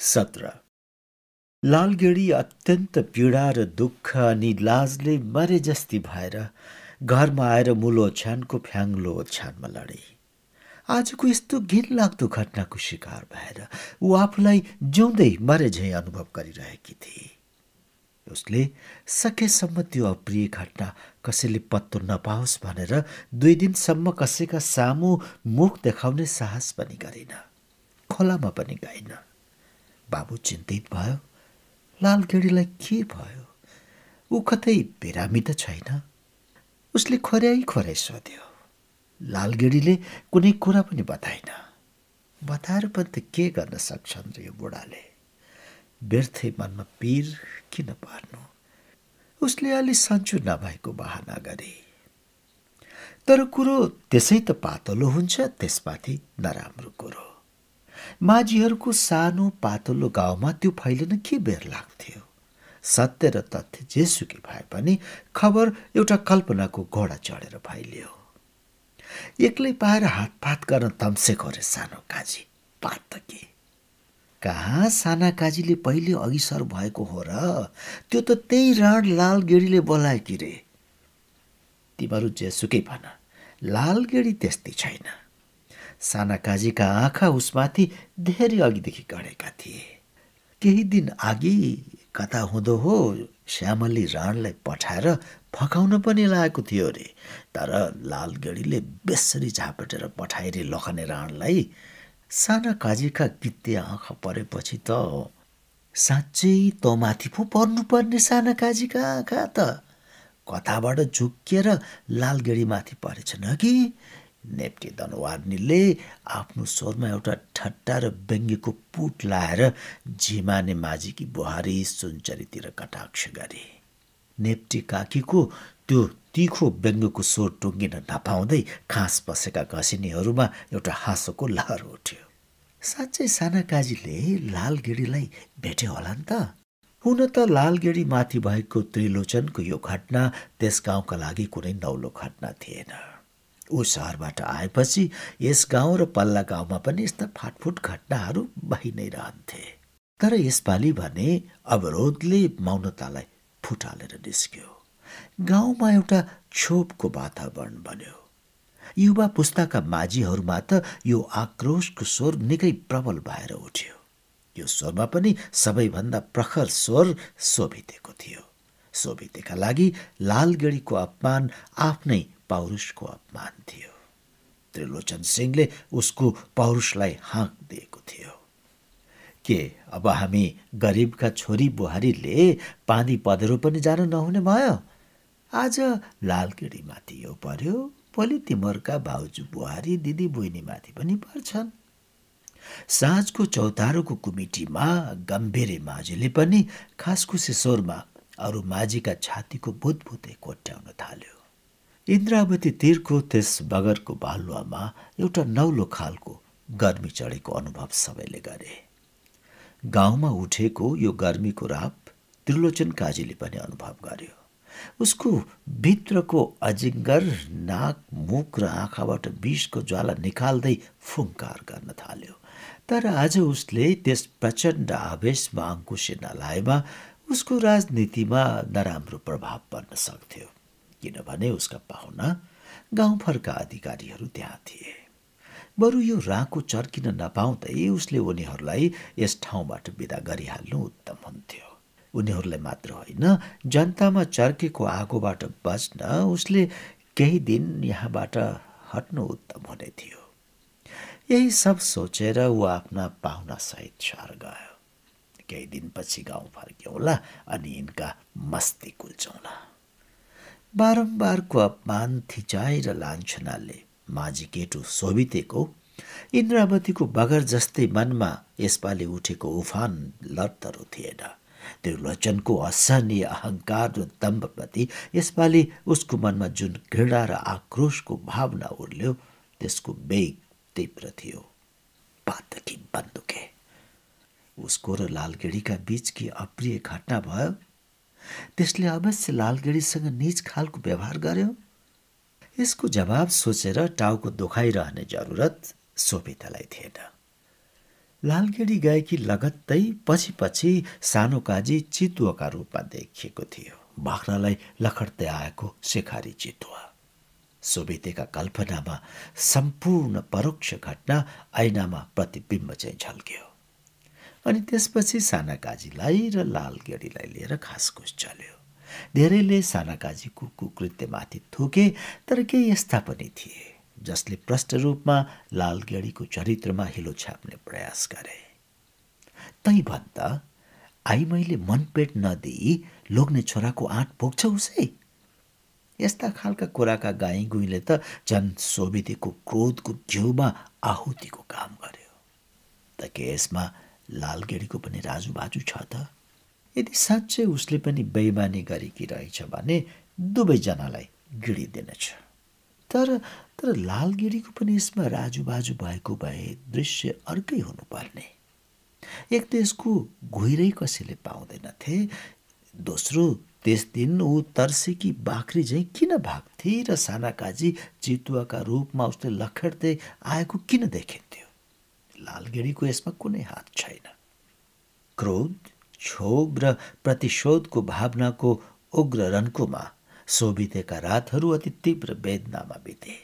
सत्र। लालगेडी अत्यन्त पीडा र दुःख अनि लाजले मरे जस्ती भएर घरमा आएर मुलो ओछ्यानको फ्याङ्लो ओछ्यानमा लडे। आजको यस्तो घिनलाग्दो घटनाको शिकार भएर ऊ आफूलाई जिउँदै मरे झै अनुभव गरिरहेकी थिए। उसले सकेसम्म त्यो अप्रिय घटना कसैले पत्तो नपाओस् भनेर दुई दिनसम्म कसैका सामु मुख देखाउने साहस पनि गरिन खोलामा पनि गएन। बाबु चिन्तित भयो। लालगेडीलाई के भयो? ऊ कतै बिरामी त छैन। उसले खोर्याइ खोर्याइ सोध्यो। लालगेडीले कुनै कुरा पनि बताएन। बताएर पनि त के गर्न सक्छन् र यो बुढाले? व्यर्थै मनमा पीर किन पार्नु? उसले अलि सन्चो नभएको बहाना गरे। तर कुरो त्यसै त पातलो हुन्छ त्यसमाथि नराम्रो कुरो। माझीहरूको सानो पातलो गाउँमा त्यो फैलिन के बेर लाग्थ्यो? सत्य र तथ्य जेसुकै भए पनि खबर एउटा कल्पनाको घोडा चढेर फैलियो। एक्लै पाएर हातपात गर्न तम्सेको अरे सानो काजी पात त के? कहाँ साना काजीले पहिले अघि सर भएको हो र त्यो त त्यही राण लाल गेडीले बोलाए कि रे? तिमीहरू जेसुकै भन लाल गेडी त्यस्तै छैन। साना काजीका आँखा उसमाथि धेरै अघिदेखि गढेका थिए। केही दिन अघि कता हुँदो हो श्यामली राणलाई पठाएर फकाउन पनि लागेको थियो अरे तर लालगढीले बेसरी झापेटेर पठाइरे लखने राणलाई साना काजीका कित्ते आँखा परेपछि त साँच्चै त माथि पो पर्नुपर्ने साना काजीका आँखा त। कताबाट झुक्किएर लालगेडी माथि परेछन् कि नेप्टी दनवार्नीले आफ्नो स्वरमा एउटा ठट्टा र व्यङ्ग्यको पुट लाएर झिमाने माझीकी बुहारी सुनचरीतिर कटाक्ष गरे। नेप्टी काकीको त्यो तिखो व्यङ्ग्यको स्वर टुङ्गिन नपाउँदै खास बसेका घसिनीहरूमा एउटा हाँसोको लहर उठ्यो। साँच्चै साना काजीले लालगेडीलाई भेट्यो होला नि त। हुन त लालगेडी माथि भएको त्रिलोचनको यो घटना त्यस गाउँका लागि कुनै नौलो घटना थिएन। ऊ सहरबाट आएपछि यस गाउँ र पल्ला गाउँमा पनि यस्ता फाटफुट घटनाहरू भइ नै रहन्थे। तर यसपालि भने अवरोधले मौनतालाई फुटालेर निस्क्यो। गाउँमा एउटा क्षोभको वातावरण बन्यो। युवा पुस्ताका माझीहरूमा त यो आक्रोशको स्वर निकै प्रबल भएर उठ्यो। यो स्वरमा पनि सबैभन्दा प्रखर स्वर सोभितेको थियो। सोभितेका लागि लालगढीको अपमान आफ्नै पौरुषको अपमान थियो। त्रिलोचन सिंहले उसको पौरुषलाई हाँक दिएको थियो। के अब हामी गरिबका छोरी बुहारीले पानी पधेरो पनि जान नहुने भयो? आज लालकेडीमाथि यो पर्यो भोलि तिमीहरूका भाउजू बुहारी दिदी माथि पनि पर्छन्। साँझको चौतारोको कुमिटीमा गम्भीरे माझीले पनि खासखुसी स्वरमा अरू माझीका छातीको भुतभुते कोट्याउन थाल्यो। इन्द्रावती तीरको त्यस बगरको बालुवामा एउटा नौलो खालको गर्मी चढेको अनुभव सबैले गरे। गाउँमा उठेको यो गर्मीको राप त्रिलोचन काजीले पनि अनुभव गर्यो। उसको भित्रको अजिङ्गर नाक मुख र आँखाबाट विषको ज्वाला निकाल्दै फुङ्कार गर्न थाल्यो। तर आज उसले त्यस प्रचण्ड आवेशमा अङ्कुशे नलाएमा उसको राजनीतिमा नराम्रो प्रभाव पर्न सक्थ्यो। किनभने उसका पाहुना गाउँभरका अधिकारीहरू त्यहाँ थिए। बरु यो राँको चर्किन नपाउँदै उसले उनीहरूलाई यस ठाउँबाट विदा गरिहाल्नु उत्तम हुन्थ्यो। उनीहरूलाई मात्र होइन जनतामा चर्केको आगोबाट बच्न उसले केही दिन यहाँबाट हट्नु उत्तम हुने थियो। यही सब सोचेर ऊ आफ्ना पाहुनासहित सहर गयो। केही दिनपछि गाउँ फर्क्यौँला अनि यिनका मस्ती कुल्चौँला। बारम्बारको अपमान थिचाइ र लान्छनाले माझी केटु सोभितेको इन्द्रावतीको बगर जस्तै मनमा यसपालि उठेको उफान लत्तरो थिएन। त्यो लोचनको असहनीय अहङ्कार र दम्बप्रति यसपालि उसको मनमा जुन घृणा र आक्रोशको भावना उर्ल्यो त्यसको वेग तीव्र थियो। पातकी बन्दुके? उसको र लालगेडीका बीचकी अप्रिय घटना भयो। त्यसले अवश्य लालगेडीसँग निज खालको व्यवहार गर्यो। यसको जवाब सोचेर टाउको दुखाइरहने जरुरत सोभितालाई थिएन। लालगेडी गएकी लगत्तै पछि पछि सानो काजी चितुवाका रूपमा देखिएको थियो। बाख्रालाई लखड्दै आएको शेखारी चितुवा। सुवेतेका कल्पनामा सम्पूर्ण परोक्ष घटना ऐनामा प्रतिबिम्ब चाहिँ झल्क्यो। अनि त्यसपछि साना काजीलाई र लालगेडीलाई लिएर खासखुस चल्यो। धेरैले साना काजीको कुकृत्यमाथि थुके तर केही यस्ता पनि थिए जसले प्रष्ट रूपमा लालगेडीको चरित्रमा हिलो छाप्ने प्रयास गरे। तै भन्दा आई मैले मनपेट नदिई लोग्ने छोराको आँट पोख्छौ उसै? यस्ता खालका कुराका गाई गुईले त झन् सोभितीको क्रोधको घिउमा आहुतिको काम गर्यो। त के यसमा लालगेडीको पनि राजुबाजु छ त। यदि साँच्चै उसले पनि बेइमानी गरेकी रहेछ भने दुवैजनालाई गिडिदिनेछ। तर तर लालगिरीको पनि यसमा राजुबाजु भएको भए दृश्य अर्कै हुनुपर्ने। एक त यसको घुइरै कसैले पाउँदैनथे। दोस्रो त्यस दिन ऊ तर्सेकी बाख्री झैँ किन भाग्थे र साना काजी चितुवाका रूपमा उसले लखेड्दै आएको किन देखिन्थ्यो लालगेडीको यसमा कुनै हात छैन। क्रोध क्षोभ र प्रतिशोधको भावनाको उग्र रन्कुमा सोभितेका रातहरू अति तीव्र वेदनामा बिते।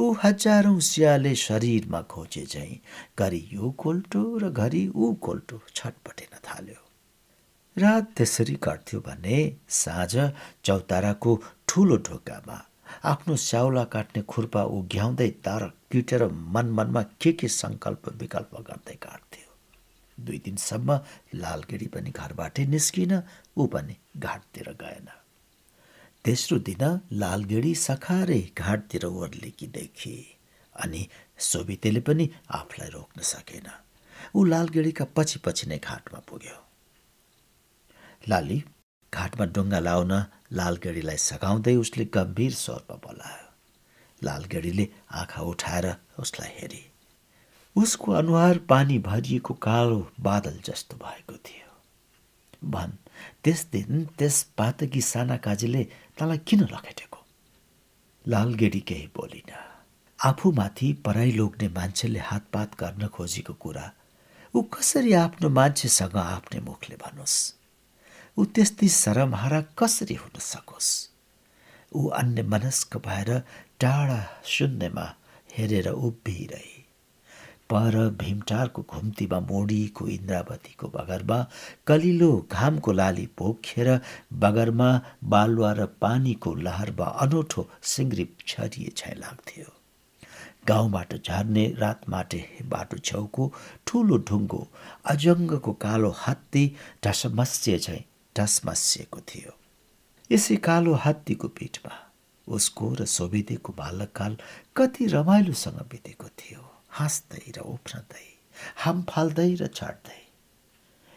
ऊ हजारौँ स्याले शरीरमा खोजे झैँ घरि यो कोल्टो र घरि ऊ कोल्टो छटपटेन थाल्यो। रात त्यसरी काट्थ्यो भने साँझ चौताराको ठुलो ढोकामा आफ्नो स्याउला काट्ने खुर्पा उघ्याउँदै तार किटेर मन मनमा के के सङ्कल्प विकल्प गर्दै काट्थ्यो। दुई दिनसम्म लालगेडी पनि घरबाटै निस्किन ऊ पनि घाटतिर गएन। तेस्रो दिन लालगेडी सखारै घाटतिर ओर्लेकी देखी अनि सोभितेले पनि आफूलाई रोक्न सकेन। ऊ लालगेडीका पछि पछि नै घाटमा पुग्यो। लाली घाटमा डुङ्गा लाउन लालगेडीलाई सघाउँदै उसले गम्भीर स्वरमा बोलायो। लालगेडीले आँखा उठाएर उसलाई हेरी। उसको अनुहार पानी भरिएको कालो बादल जस्तो भएको थियो। भन त्यस दिन त्यस पातकी साना काजीले तँलाई किन लखेटेको? लालगेडी केही बोलिन। आफूमाथि पराई लोग्ने मान्छेले हातपात गर्न खोजेको कुरा ऊ कसरी आफ्नो मान्छेसँग आफ्नै मुखले भनोस् ऊ त्यस्तै सरमहारा कसरी हुन सकोस्? ऊ अन्य मनस्क भएर टाढा शून्यमा हेरेर उभिरहे पर भीमटारको घुम्तीमा मोडिएको इन्द्रावतीको बगरमा कलिलो घामको लाली पोखेर बगरमा बालुवा र पानीको लहरमा अनौठो सिङ्ग्रिप छरिए छाइ लाग्थ्यो। गाउँबाट झर्ने रात माटे बाटो छेउको ठुलो ढुङ्गो अजङ्गको कालो हात्ती ढसमस्ये झैँ टसमसिएको थियो। यसै कालो हात्तीको पिठमा उसको र सोभिदेको बालककाल कति रमाइलोसँग बितेको थियो। हाँस्दै र उफ्रदै हाम फाल्दै र छाड्दै।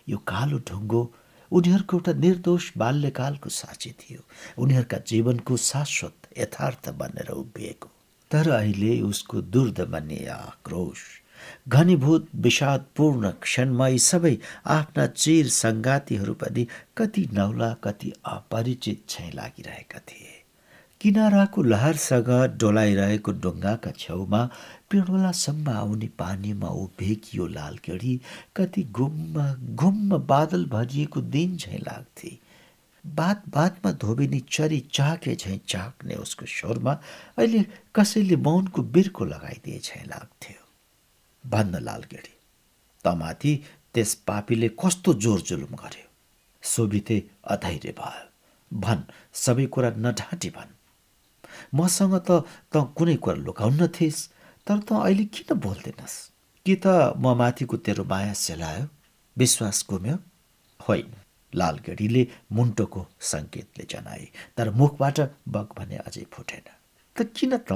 यो कालो ढुङ्गो उनीहरूको एउटा निर्दोष बाल्यकालको साक्षी थियो। उनीहरूका जीवनको शाश्वत यथार्थ बनेर उभिएको। तर अहिले उसको दुर्दमनीय आक्रोश घनीभूत विषादपूर्ण क्षणमा यी सबै आफ्ना चिर सङ्गातीहरू पनि कति नौला कति अपरिचित छै लागिरहेका थिए। किनाराको लहरसँग डोलाइरहेको डुङ्गाका छेउमा पिँडोलासम्म आउने पानीमा उभिएकी लाल केडी कति गुम्म गुम्म बादल भरिएको दिन झैँ लाग्थे। बात बातमा धोबिनी चरी चाके झैँ चाक्ने उसको स्वरमा अहिले कसैले मौनको बिर्को लगाइदिए झैँ लाग्थ्यो। भन्न लालगेडी तमाथि त्यस पापीले कस्तो जोर जुलुम गर्यो। सोभिते अधैर्य भयो। भन् सबै कुरा नढाँटी भन्। मसँग त त कुनै कुरा लुकाउन थिइस् तर त अहिले किन बोल्दैनस्? कि त म माथिको तेरो माया सेलायो? विश्वास गुम्यो? होइन लालगेडीले मुन्टोको सङ्केतले जनाए तर मुखबाट बग भने अझै फुटेन। त किन त?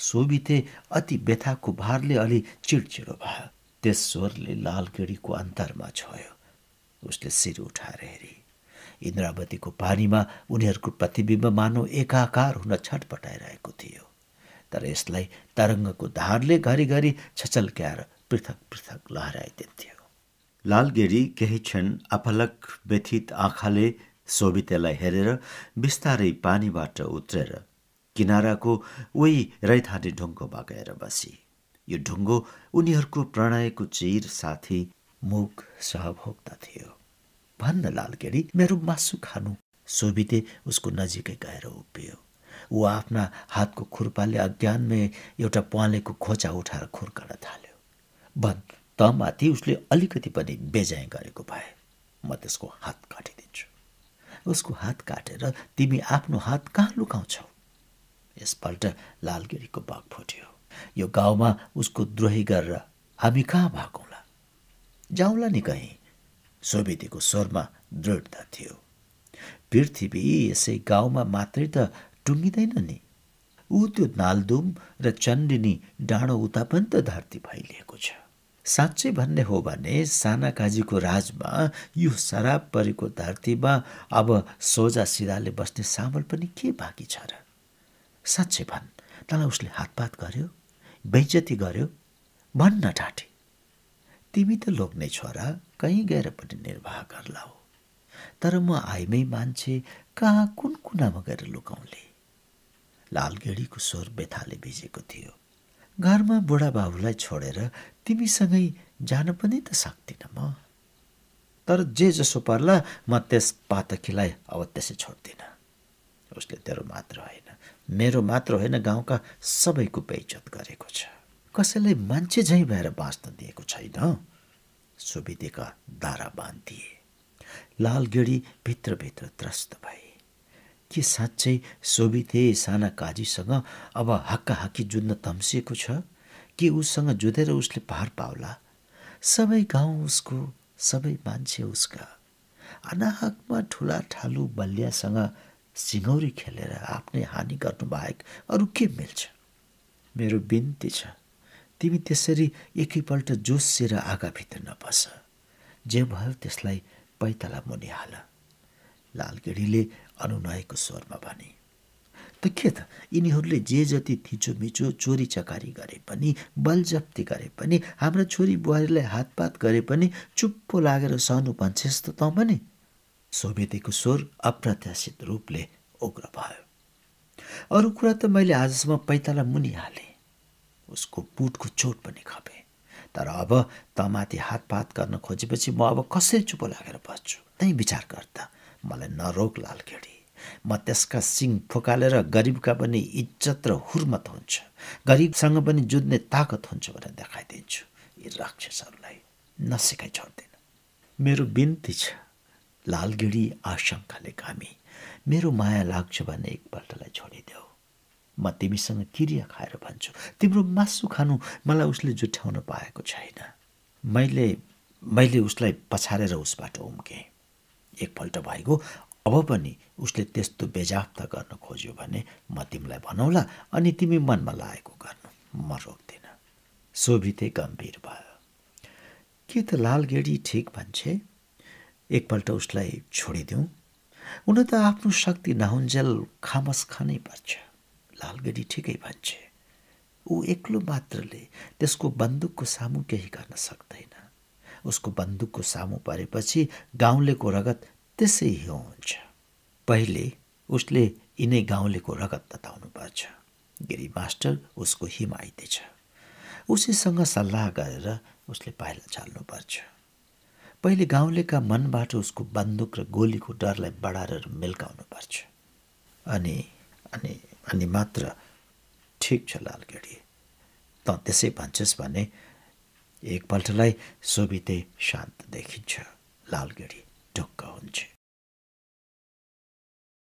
सोभिते अति व्यथाको भारले अलि चिडचिडो भयो। त्यस स्वरले लालगेडीको अन्तरमा छोयो। उसले शिर उठाएर हेरी। इन्द्रावतीको पानीमा उनीहरूको प्रतिबिम्ब मानव एकाकार हुन छटपटाइरहेको थियो। तर यसलाई तरङ्गको धारले घरिघरि छचल्क्याएर पृथक पृथक लहराइदिन्थ्यो। लालगेडी केही क्षण अपलक व्यथित आँखाले सोभितेलाई हेरेर बिस्तारै पानीबाट उत्रेर किनाराको उही रैथाने ढुङ्गोमा गएर बसी। यो ढुङ्गो उनीहरूको प्रणयको चिर साथी मुख सहभोक्ता थियो। भन्न लालगेडी मेरो मासु खानु। सोभिते उसको नजिकै गएर उभियो। ऊ आफ्ना हातको खुर्पाले अज्ञानमै एउटा पालेको खोचा उठाएर खुर्कन थाल्यो। भन् त माथि उसले अलिकति पनि बेजाइ गरेको भए म त्यसको हात काटिदिन्छु। उसको हात काटेर तिमी आफ्नो हात कहाँ लुकाउँछौ? यसपल्ट लालगिरीको बाघ फुट्यो। यो गाउँमा उसको द्रोही गरेर हामी कहाँ भागौँला जाउँला नि कहीँ। सोभितीको स्वरमा दृढता थियो। पृथ्वी यसै गाउँमा मात्रै त टुङ्गिँदैन नि। ऊ त्यो नालदुम र चण्डिनी डाँडो उता पनि त धरती फैलिएको छ। साँच्चै भन्ने हो भने साना काजीको राजमा यो शराब परेको धरतीमा अब सोझा सिधाले बस्ने सामल पनि के बाँकी छ र? साँच्चै भन्। तँलाई उसले हातपात गर्यो बेइज्जती गर्यो भन्न ठाटे। तिमी त लोग्ने छोरा कहीँ गएर पनि निर्वाह गर्ला हो। तर म आइमै मान्छे कहाँ कुन कुनामा गएर लुकाउले? लालगेडीको स्वर बेथाले भिजेको थियो। घरमा बुढाबाबुलाई छोडेर तिमीसँगै जान पनि त सक्दिनँ म। तर जे जसो पर्ला म त्यस पातकीलाई अब त्यसै छोड्दिनँ। उसले तेरो मात्र होइन। मेरो मात्र होइन गाउँका सबैको बेइज्जत गरेको छ। कसैलाई मान्छे झैँ भएर बाँच्न दिएको छैन। सुविधेका दारा बाँधिए। लालगेडी भित्रभित्र त्रस्त भए। के साँच्चै सोभिथे साना काजीसँग अब हक्का हाकी जुझ्न तम्सिएको छ? कि उसँग जुधेर उसले पार पाउला? सबै गाउँ उसको सबै मान्छे उसका। अनाहकमा ठुला ठालु बलियासँग सिङौरी खेलेर आफ्नै हानि गर्नु बाहेक अरू के मिल्छ? मेरो बिन्ती छ। तिमी त्यसरी एकैपल्ट जोसिएर आगाभित्र नबस। जे भयो त्यसलाई पैताला मुनि हाल लालगेडीले अनुनयको स्वरमा भने त के त? यिनीहरूले जे जति थिचोमिचो चोरी चकारी गरे पनि बलजप्ती गरे पनि हाम्रा छोरी बुहारीलाई हातपात गरे पनि चुप्पो लागेर सहनु भन्छ जस्तो त पनि सोभितीको स्वर अप्रत्याशित रूपले उग्र भयो। अरू कुरा त मैले आजसम्म पैताला मुनि हालेँ उसको पुटको चोट पनि खपे। तर अब तमाथि हातपात गर्न खोजेपछि म अब कसरी चुप लागेर बस्छु? त्यही विचार गर्दा मलाई नरोक लालखेडी म त्यसका सिङ फुकालेर गरिबका पनि इज्जत र हुर्मत हुन्छ। गरिबसँग पनि जुझ्ने ताकत हुन्छ भनेर देखाइदिन्छु। यी राक्षसहरूलाई नसिकाइ छोड्दैन। मेरो बिन्ती छ। लालगिडी आशङ्काले घामी। मेरो माया लाग्छ भने एकपल्टलाई छोडिदेऊ। म तिमीसँग किरिया खाएर भन्छु तिम्रो मासु खानु मलाई उसले जुठ्याउन पाएको छैन। मैले मैले उसलाई पछारेर उसबाट उम्केँ। एकपल्ट भइगयो अब पनि उसले त्यस्तो बेजाफ्ता गर्न खोज्यो भने म तिमीलाई भनौला अनि तिमी मनमा लागेको गर्नु म रोक्दिनँ। सोभिते गम्भीर भयो। के त लाल गेडी ठिक भन्छे? एकपल्ट उसलाई छोडिदिउँ। हुन त आफ्नो शक्ति नहुन्जेल खामस खानै पर्छ। लालगेडी ठिकै भन्छे। ऊ एक्लो मात्रले त्यसको बन्दुकको सामु केही गर्न सक्दैन। उसको बन्दुकको सामु परेपछि गाउँलेको रगत त्यसै हिउँ हुन्छ। पहिले उसले यिनै गाउँलेको रगत तताउनु पर्छ गिरी मास्टर उसको हिमाइती छ। उसैसँग सल्लाह गरेर उसले पाइला चाल्नुपर्छ पहिले गाउँलेका मनबाट उसको बन्दुक र गोलीको डरलाई बढाएर मिल्काउनु पर्छ। अनि अनि अनि मात्र। ठिक छ लालगेडी त त्यसै भन्छस् भने एकपल्टलाई सोभिते शान्त देखिन्छ लालगेडी ढुक्क हुन्छ।